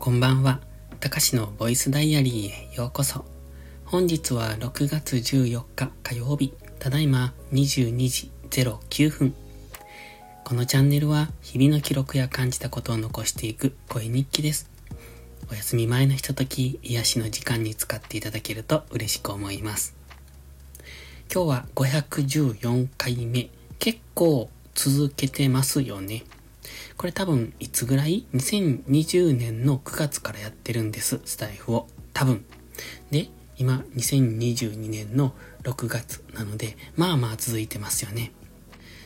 こんばんは。たかしのボイスダイアリーへようこそ。本日は6月14日火曜日、ただいま22時09分。このチャンネルは日々の記録や感じたことを残していく声日記です。お休み前のひととき、癒しの時間に使っていただけると嬉しく思います。今日は514回目。結構続けてますよね。これ多分いつぐらい ?2020 年の9月からやってるんです、スタイフを。多分。で、今2022年の6月なので、まあまあ続いてますよね。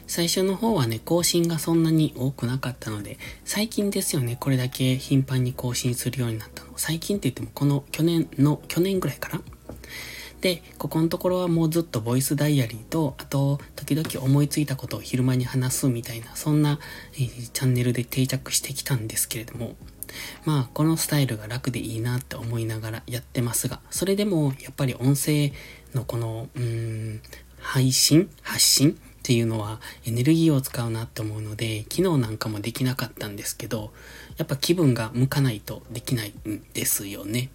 最初の方はね、更新がそんなに多くなかったので、最近ですよね、これだけ頻繁に更新するようになったの。最近って言ってもこの去年の、去年ぐらいかな？で、ここのところはもうずっとボイスダイアリーと、あと、時々思いついたことを昼間に話すみたいな、そんな、えー、チャンネルで定着してきたんですけれども、まあ、このスタイルが楽でいいなって思いながらやってますが、それでも、やっぱり音声のこの、うーん、配信発信っていうのはエネルギーを使うなって思うので、昨日なんかもできなかったんですけど、やっぱ気分が向かないとできないんですよね。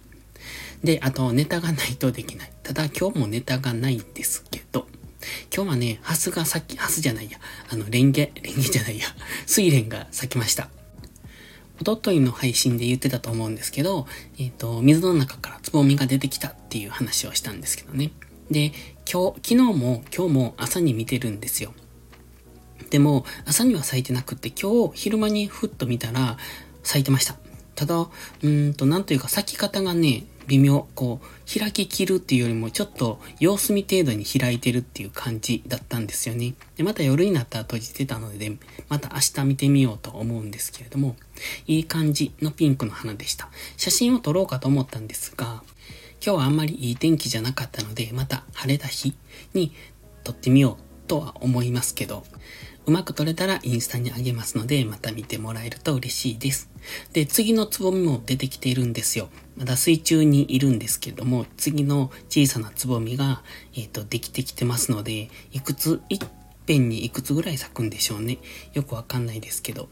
で、あと、ネタがないとできない。ただ、今日もネタがないんですけど、今日はね、ハスが咲き、ハスじゃないや、あの、レンゲ、レンゲじゃないや、睡蓮が咲きました。おとといの配信で言ってたと思うんですけど、えっ、ー、と、水の中からつぼみが出てきたっていう話をしたんですけどね。で、今日、昨日も今日も朝に見てるんですよ。でも、朝には咲いてなくって、今日昼間にふっと見たら咲いてました。ただ、うんと、なんというか咲き方がね、微妙、こう、開ききるっていうよりもちょっと様子見程度に開いてるっていう感じだったんですよね。で、また夜になったら閉じてたので、また明日見てみようと思うんですけれども、いい感じのピンクの花でした。写真を撮ろうかと思ったんですが、今日はあんまりいい天気じゃなかったので、また晴れた日に撮ってみようとは思いますけど、うまく撮れたらインスタにあげますので、また見てもらえると嬉しいです。で、次のつぼみも出てきているんですよ。まだ水中にいるんですけれども、次の小さなつぼみが、えっ、ー、と、できてきてますので、いくつ、いっぺんにいくつぐらい咲くんでしょうね。よくわかんないですけど。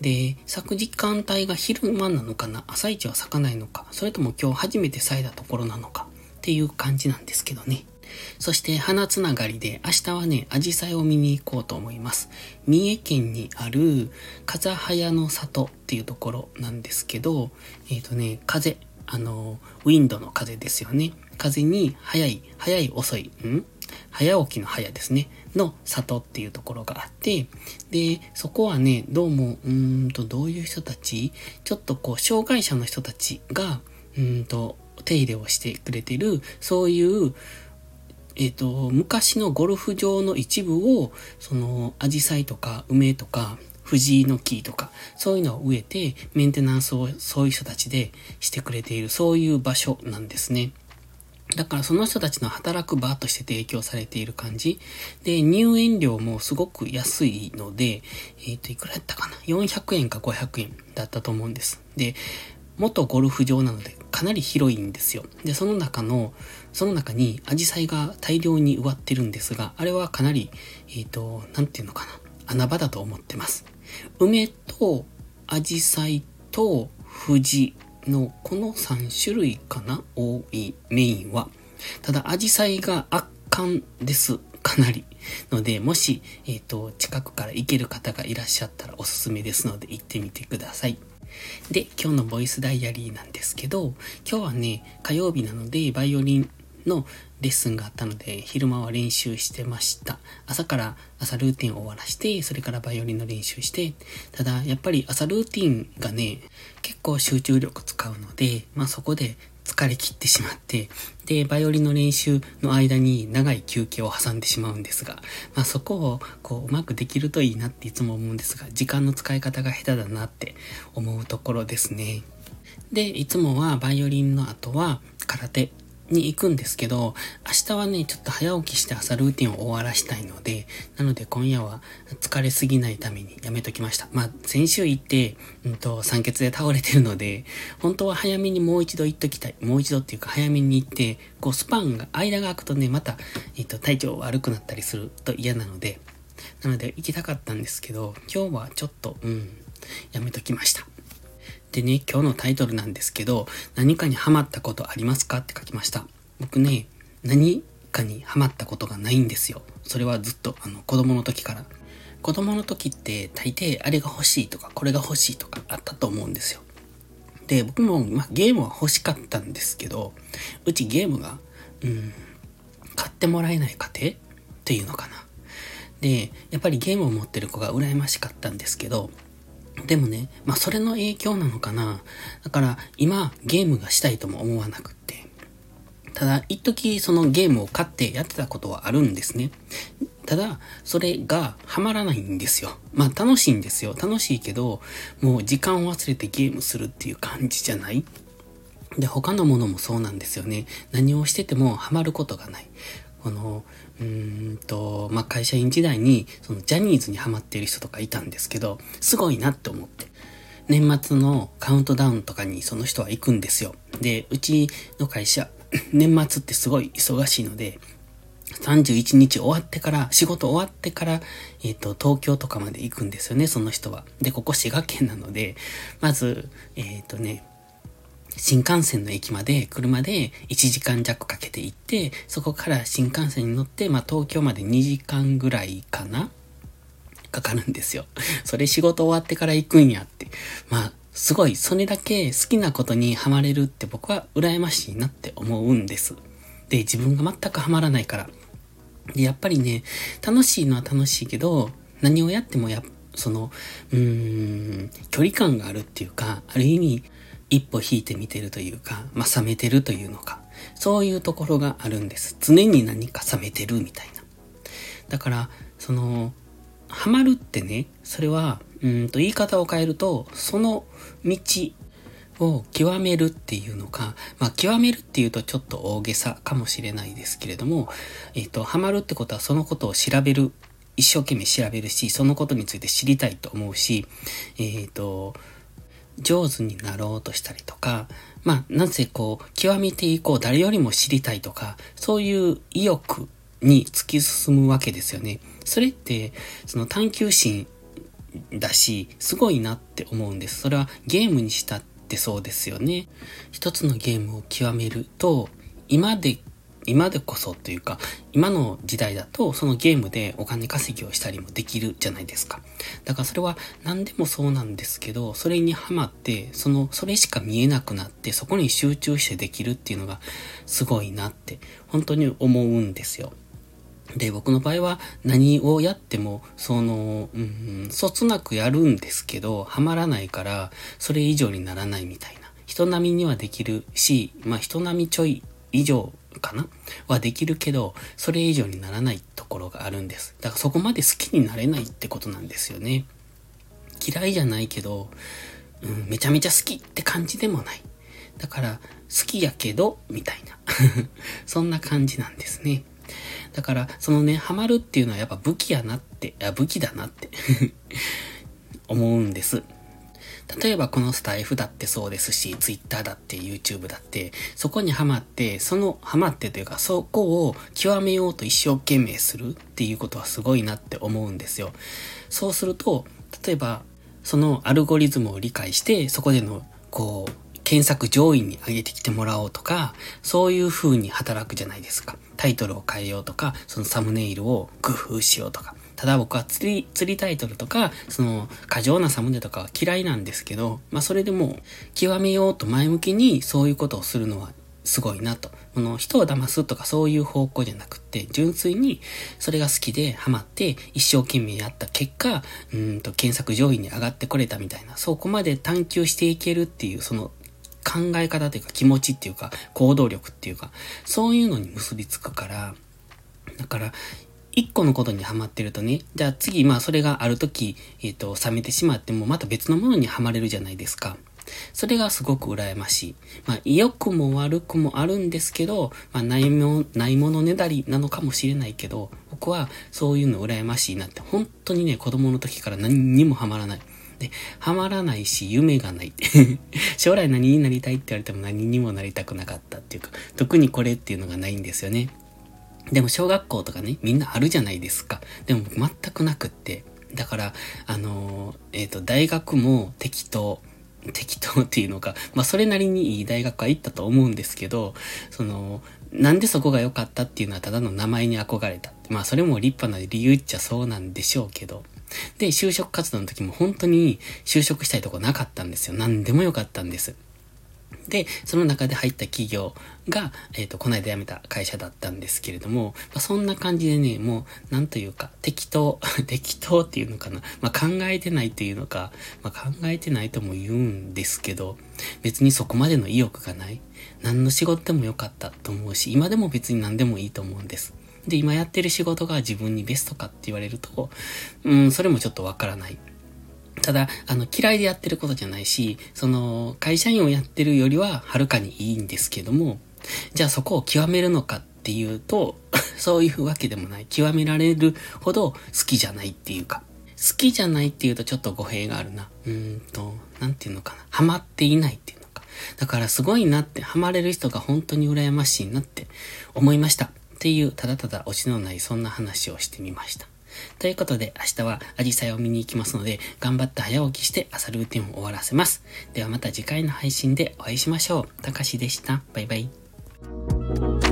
で、咲く時間帯が昼間なのかな？朝一は咲かないのか？それとも今日初めて咲いたところなのか？っていう感じなんですけどね。そして花つながりで明日はね、アジサイを見に行こうと思います。三重県にある風早の里っていうところなんですけど、えっ、ー、とね、風、あの、ウィンドの風ですよね。風に早い、早い遅い、ん？早起きの早ですね。の里っていうところがあって、で、そこはね、どうも、うんと、どういう人たち？ちょっとこう、障害者の人たちが、うんと、手入れをしてくれてる、そういう、えっ、ー、と、昔のゴルフ場の一部を、その、アジサイとか梅とか、藤井の木とか、そういうのを植えて、メンテナンスをそういう人たちでしてくれている、そういう場所なんですね。だからその人たちの働く場として提供されている感じ。で、入園料もすごく安いので、えっ、ー、と、いくらやったかな ?400 円か500円だったと思うんです。で、元ゴルフ場なのでかなり広いんですよ。で、その中の、その中にアジサイが大量に植わってるんですが、あれはかなり、えっ、ー、と、なんていうのかな。穴場だと思ってます。梅とアジサイと藤のこの3種類かな？多いメインは。ただ、アジサイが圧巻です。かなり。ので、もし、えっ、ー、と、近くから行ける方がいらっしゃったらおすすめですので行ってみてください。で、今日のボイスダイアリーなんですけど、今日はね、火曜日なので、バイオリンのレッスンがあったので、昼間は練習してました。朝から朝ルーティンを終わらして、それからバイオリンの練習して、ただ、やっぱり朝ルーティンがね、結構集中力使うので、まあそこで疲れ切ってしまって、で、バイオリンの練習の間に長い休憩を挟んでしまうんですが、まあそこをこううまくできるといいなっていつも思うんですが、時間の使い方が下手だなって思うところですね。で、いつもはバイオリンの後は空手に行くんですけど、明日はね、ちょっと早起きして朝ルーティンを終わらしたいので、なので今夜は疲れすぎないためにやめときました。まあ、先週行って、うんと、酸欠で倒れてるので、本当は早めにもう一度行っときたい。もう一度っていうか早めに行って、こうスパンが、間が空くとね、また、えっ、と、体調悪くなったりすると嫌なので、なので行きたかったんですけど、今日はちょっと、うん、やめときました。でね、今日のタイトルなんですけど、何かにハマったことありますかって書きました。僕ね、何かにハマったことがないんですよ。それはずっと、あの、子供の時から。子供の時って大抵あれが欲しいとか、これが欲しいとかあったと思うんですよ。で、僕も、まあ、ゲームは欲しかったんですけど、うちゲームが、うん、買ってもらえない家庭？っていうのかな。で、やっぱりゲームを持ってる子が羨ましかったんですけど、でもね、まあそれの影響なのかな。だから今ゲームがしたいとも思わなくって。ただ、一時そのゲームを買ってやってたことはあるんですね。ただ、それがハマらないんですよ。まあ楽しいんですよ。楽しいけど、もう時間を忘れてゲームするっていう感じじゃない？で、他のものもそうなんですよね。何をしててもハマることがない。この、うーんと、まあ、会社員時代に、そのジャニーズにハマっている人とかいたんですけど、すごいなって思って。年末のカウントダウンとかにその人は行くんですよ。で、うちの会社、年末ってすごい忙しいので、31日終わってから、仕事終わってから、えっ、ー、と、東京とかまで行くんですよね、その人は。で、ここ滋賀県なので、まず、えっ、ー、とね、新幹線の駅まで車で1時間弱かけて行って、そこから新幹線に乗って、まあ東京まで2時間ぐらいかなかかるんですよ。それ仕事終わってから行くんやって。まあ、すごい、それだけ好きなことにハマれるって僕は羨ましいなって思うんです。で、自分が全くハマらないから。で、やっぱりね、楽しいのは楽しいけど、何をやってもや、その、うーん、距離感があるっていうか、ある意味、一歩引いてみてるというか、まあ、冷めてるというのか、そういうところがあるんです。常に何か冷めてるみたいな。だから、その、ハマるってね、それは、うんと言い方を変えると、その道を極めるっていうのか、まあ、極めるっていうとちょっと大げさかもしれないですけれども、えっ、と、ハマるってことはそのことを調べる、一生懸命調べるし、そのことについて知りたいと思うし、えっ、と、上手になろうとしたりとか、まあ、なぜこう、極めていこう、誰よりも知りたいとか、そういう意欲に突き進むわけですよね。それって、その探求心だし、すごいなって思うんです。それはゲームにしたってそうですよね。一つのゲームを極めると、今で今でこそというか、今の時代だとそのゲームでお金稼ぎをしたりもできるじゃないですか。だからそれは何でもそうなんですけど、それにハマって、その、それしか見えなくなって、そこに集中してできるっていうのがすごいなって、本当に思うんですよ。で、僕の場合は何をやっても、その、うん、そつなくやるんですけど、ハマらないから、それ以上にならないみたいな。人並みにはできるし、まあ人並みちょい以上かな？はできるけど、それ以上にならないところがあるんです。だからそこまで好きになれないってことなんですよね。嫌いじゃないけど、うん、めちゃめちゃ好きって感じでもない。だから、好きやけど、みたいな。そんな感じなんですね。だから、そのね、ハマるっていうのはやっぱ武器やなって、いや武器だなって 思うんです。例えばこのスタイフだってそうですし、Twitter だって YouTube だって、そこにハマって、そのハマってというか、そこを極めようと一生懸命するっていうことはすごいなって思うんですよ。そうすると、例えば、そのアルゴリズムを理解して、そこでの、こう、検索上位に上げてきてもらおうとか、そういう風に働くじゃないですか。タイトルを変えようとか、そのサムネイルを工夫しようとか。ただ僕は釣り、釣りタイトルとか、その、過剰なサムネとかは嫌いなんですけど、まあそれでも、極めようと前向きにそういうことをするのはすごいなと。この人を騙すとかそういう方向じゃなくて、純粋にそれが好きでハマって一生懸命やった結果、うんと検索上位に上がってこれたみたいな、そこまで探求していけるっていう、その考え方というか気持ちっていうか行動力っていうか、そういうのに結びつくから、だから、一個のことにハマってるとね、じゃあ次、まあそれがある時、えっ、ー、と、冷めてしまってもまた別のものにはまれるじゃないですか。それがすごく羨ましい。まあ、良くも悪くもあるんですけど、まあ、ないも、ないものねだりなのかもしれないけど、僕はそういうの羨ましいなって、本当にね、子供の時から何にもハマらない。で、ハマらないし、夢がない。将来何になりたいって言われても何にもなりたくなかったっていうか、特にこれっていうのがないんですよね。でも小学校とかね、みんなあるじゃないですか。でも全くなくって。だから、あの、えっ、ー、と、大学も適当。適当 っていうのか、まあそれなりにいい大学は行ったと思うんですけど、その、なんでそこが良かったっていうのはただの名前に憧れた。まあそれも立派な理由っちゃそうなんでしょうけど。で、就職活動の時も本当に就職したいとこなかったんですよ。何でもよかったんです。で、その中で入った企業が、えっ、ー、と、この間辞めた会社だったんですけれども、まあ、そんな感じでね、もう、なんというか、適当、適当っていうのかな。まあ、考えてないっていうのか、まあ、考えてないとも言うんですけど、別にそこまでの意欲がない。何の仕事でもよかったと思うし、今でも別に何でもいいと思うんです。で、今やってる仕事が自分にベストかって言われると、うん、それもちょっとわからない。ただ、あの、嫌いでやってることじゃないし、その、会社員をやってるよりははるかにいいんですけども、じゃあそこを極めるのかっていうと、そういうわけでもない。極められるほど好きじゃないっていうか、好きじゃないっていうとちょっと語弊があるな。うーんと、なんていうのかな。ハマっていないっていうのか。だからすごいなって、ハマれる人が本当に羨ましいなって思いました。っていう、ただただオチのないそんな話をしてみました。ということで、明日はアジサイを見に行きますので、頑張って早起きして朝ルーティンを終わらせます。ではまた次回の配信でお会いしましょう。たかしでした。バイバイ。